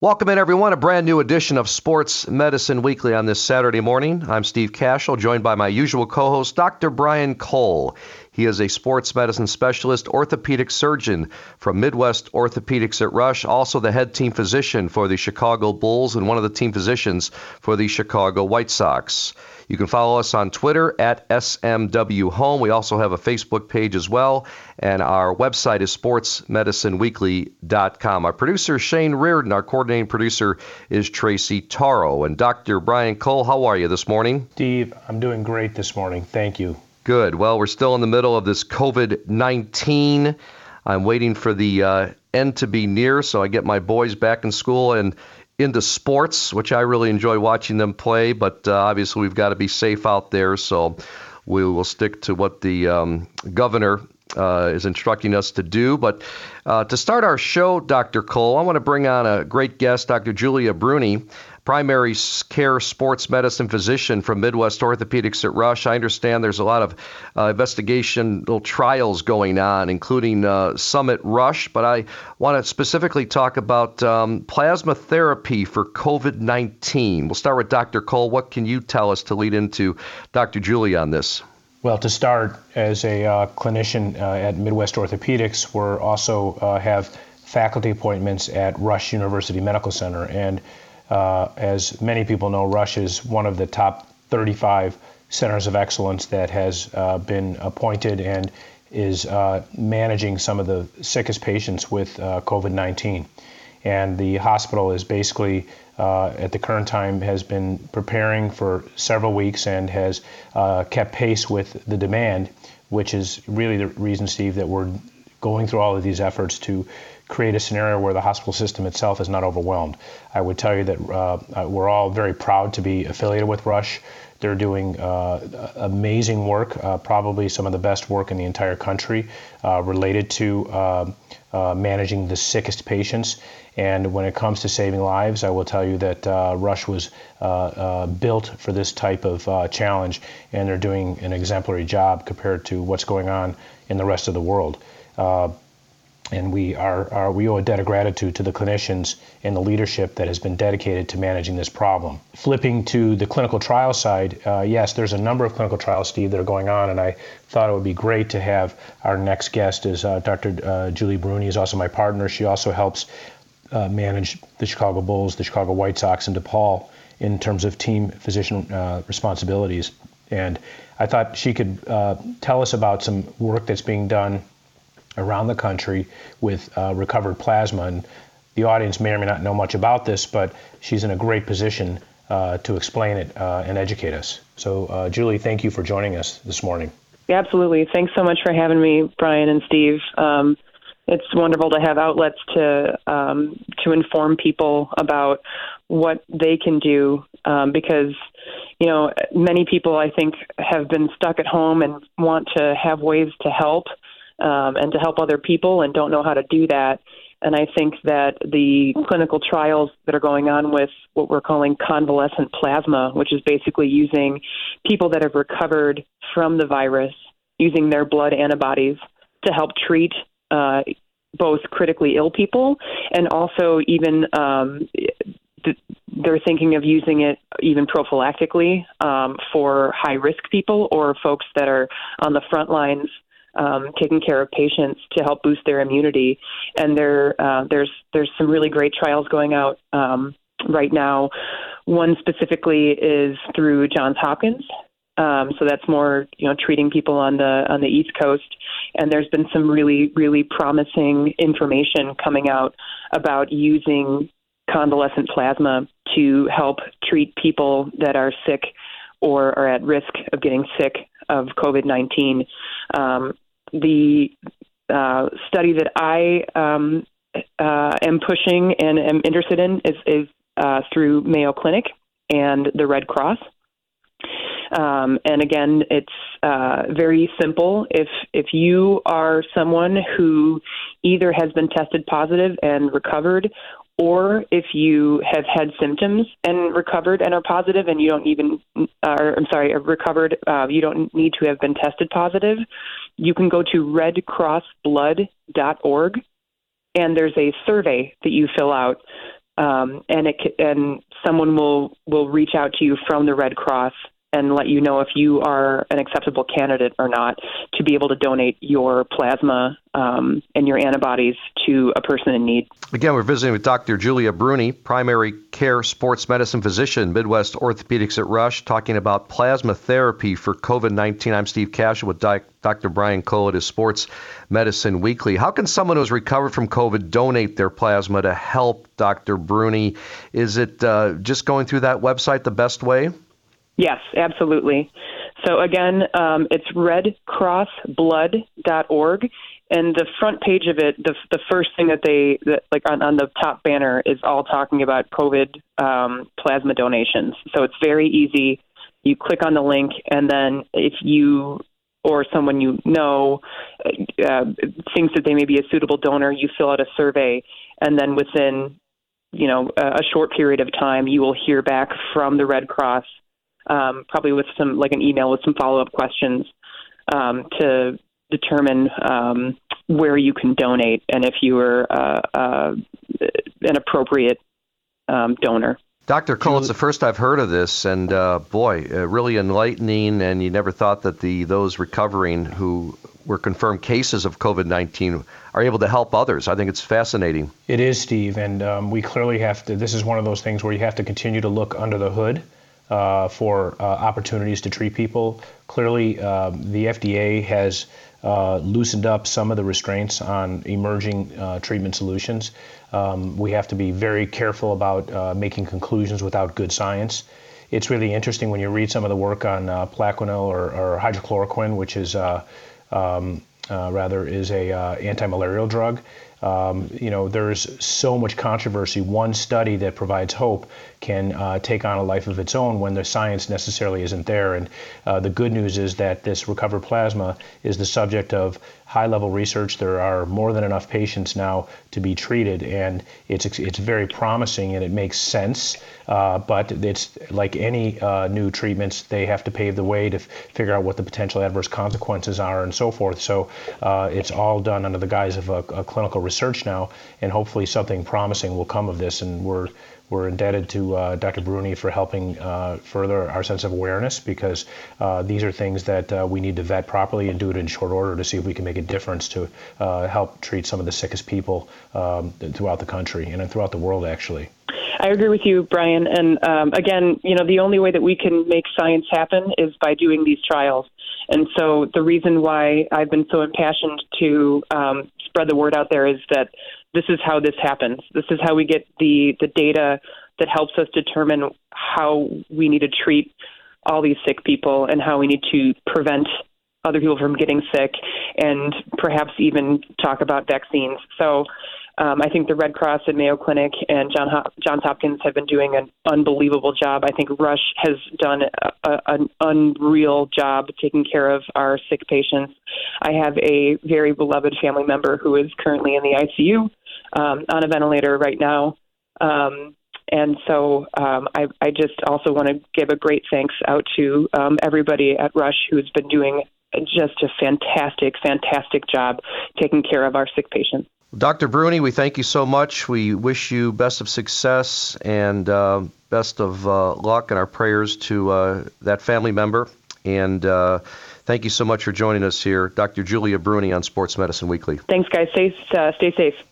Welcome in, everyone. A brand new edition of Sports Medicine Weekly on this Saturday morning. I'm Steve Kashul, joined by my usual co host, Dr. Brian Cole. He is a sports medicine specialist, orthopedic surgeon from Midwest Orthopedics at Rush, also the head team physician for the Chicago Bulls and one of the team physicians for the Chicago White Sox. You can follow us on Twitter at SMW Home. We also have a Facebook page as well, and our website is sportsmedicineweekly.com. Our producer, Shane Reardon, our coordinating producer is Tracy Taro. And Dr. Brian Cole, how are you this morning? Steve, I'm doing great this morning. Thank you. Good. Well, we're still in the middle of this COVID 19. I'm waiting for the uh, end to be near so I get my boys back in school. And into sports, which I really enjoy watching them play. But uh, obviously, we've got to be safe out there, so we will stick to what the um, governor uh, is instructing us to do. But uh, to start our show, Dr. Cole, I want to bring on a great guest, Dr. Julia Bruene primary care sports medicine physician from Midwest Orthopedics at Rush. I understand there's a lot of uh, investigational trials going on, including uh, Summit Rush, but I want to specifically talk about um, plasma therapy for COVID 19. We'll start with Dr. Cole. What can you tell us to lead into Dr. Julie on this? Well, to start, as a uh, clinician uh, at Midwest Orthopedics, we also uh, have faculty appointments at Rush University Medical Center. And uh, as many people know, Rush is one of the top 35 centers of excellence that has uh, been appointed and is uh, managing some of the sickest patients with uh, COVID 19. And the hospital is basically, uh, at the current time, has been preparing for several weeks and has uh, kept pace with the demand, which is really the reason, Steve, that we're going through all of these efforts to create a scenario where the hospital system itself is not overwhelmed. I would tell you that uh, uh, we're all very proud to be affiliated with Rush. They're doing uh, amazing work, uh, probably some of the best work in the entire country uh, related to uh, managing the sickest patients. And when it comes to saving lives, I will tell you that Rush was built for this type of challenge, and they're doing an exemplary job compared to what's going on in the rest of the world and we are, are, we owe a debt of gratitude to the clinicians and the leadership that has been dedicated to managing this problem. Flipping to the clinical trial side, uh, yes, there's a number of clinical trials, Steve, that are going on, and I thought it would be great to have our next guest is uh, Dr. Uh, Julie Bruene, is also my partner. She also helps uh, manage the Chicago Bulls, the Chicago White Sox, and DePaul in terms of team physician uh, responsibilities. And I thought she could uh, tell us about some work that's being done around the country with uh, recovered plasma. And the audience may or may not know much about this, but she's in a great position uh, to explain it uh, and educate us. So, uh, Julie, thank you for joining us this morning. Absolutely. Thanks so much for having me, Brian and Steve. Um, it's wonderful to have outlets to um, to inform people about what they can do um, because you know many people I think have been stuck at home and want to have ways to help um, and to help other people and don't know how to do that. And I think that the clinical trials that are going on with what we're calling convalescent plasma, which is basically using people that have recovered from the virus, using their blood antibodies to help treat uh, both critically ill people and also even um, they're thinking of using it even prophylactically um, for high risk people or folks that are on the front lines um, taking care of patients to help boost their immunity. And there, uh, there's there's some really great trials going out um, right now. One specifically is through Johns Hopkins. Um, so that's more, you know, treating people on the on the East Coast, and there's been some really, really promising information coming out about using convalescent plasma to help treat people that are sick or are at risk of getting sick of COVID 19. Um, the uh, study that I um, uh, am pushing and am interested in is, is uh, through Mayo Clinic and the Red Cross. Um, and again, it's uh, very simple. If if you are someone who either has been tested positive and recovered, or if you have had symptoms and recovered and are positive and you don't even, uh, or, I'm sorry, recovered, uh, you don't need to have been tested positive, you can go to redcrossblood.org and there's a survey that you fill out um, and it and someone will will reach out to you from the Red Cross and let you know if you are an acceptable candidate or not to be able to donate your plasma um, and your antibodies to a person in need. Again, we're visiting with Dr. Julia Bruene, primary care sports medicine physician, Midwest Orthopedics at Rush, talking about plasma therapy for COVID 19. I'm Steve Cash with Dr. Brian Cole at his Sports Medicine Weekly. How can someone who's recovered from COVID donate their plasma to help Dr. Bruene? Is it uh, just going through that website the best way? Yes, absolutely. So again, um, it's redcrossblood.org, and the front page of it, the the first thing that they that, like on, on the top banner is all talking about COVID um, plasma donations. So it's very easy. You click on the link, and then if you or someone you know uh, thinks that they may be a suitable donor, you fill out a survey, and then within you know a short period of time, you will hear back from the Red Cross um, probably with some like an email with some follow up questions um, to determine um, where you can donate and if you are uh, uh, an appropriate um, donor. Dr. Cole, it's the first I've heard of this, and uh, boy, uh, really enlightening. And you never thought that the those recovering who were confirmed cases of COVID-19 are able to help others. I think it's fascinating. It is, Steve, and um, we clearly have to. This is one of those things where you have to continue to look under the hood uh, for uh, opportunities to treat people. Clearly, um, the FDA has uh, loosened up some of the restraints on emerging uh, treatment solutions. Um, we have to be very careful about uh, making conclusions without good science. It's really interesting when you read some of the work on uh, Plaquenil or, or, hydrochloroquine, which is um, rather is a anti-malarial drug. Um, you know, there's so much controversy. One study that provides hope can uh, take on a life of its own when the science necessarily isn't there. And uh, the good news is that this recovered plasma is the subject of high level research. There are more than enough patients now to be treated, and it's it's very promising and it makes sense. Uh, but it's like any uh, new treatments, they have to pave the way to f- figure out what the potential adverse consequences are and so forth. So uh, it's all done under the guise of a, a clinical research now, and hopefully something promising will come of this. And we're we're indebted to uh, Dr. Bruene for helping uh, further our sense of awareness because uh, these are things that uh, we need to vet properly and do it in short order to see if we can make a difference to uh, help treat some of the sickest people um, throughout the country and throughout the world, actually. I agree with you, Brian. And um, again, you know, the only way that we can make science happen is by doing these trials. And so the reason why I've been so impassioned to um, spread the word out there is that this is how this happens. This is how we get the, the data that helps us determine how we need to treat all these sick people and how we need to prevent other people from getting sick and perhaps even talk about vaccines. So um, I think the Red Cross and Mayo Clinic and John Hop- Johns Hopkins have been doing an unbelievable job. I think Rush has done a, a, an unreal job taking care of our sick patients. I have a very beloved family member who is currently in the ICU um, on a ventilator right now. Um, and so um, I, I just also want to give a great thanks out to um, everybody at Rush who's been doing just a fantastic, fantastic job taking care of our sick patients. Dr. Bruene, we thank you so much. We wish you best of success and uh, best of uh, luck and our prayers to uh, that family member. And uh, thank you so much for joining us here, Dr. Julia Bruene on Sports Medicine Weekly. Thanks, guys. Stay, uh, stay safe.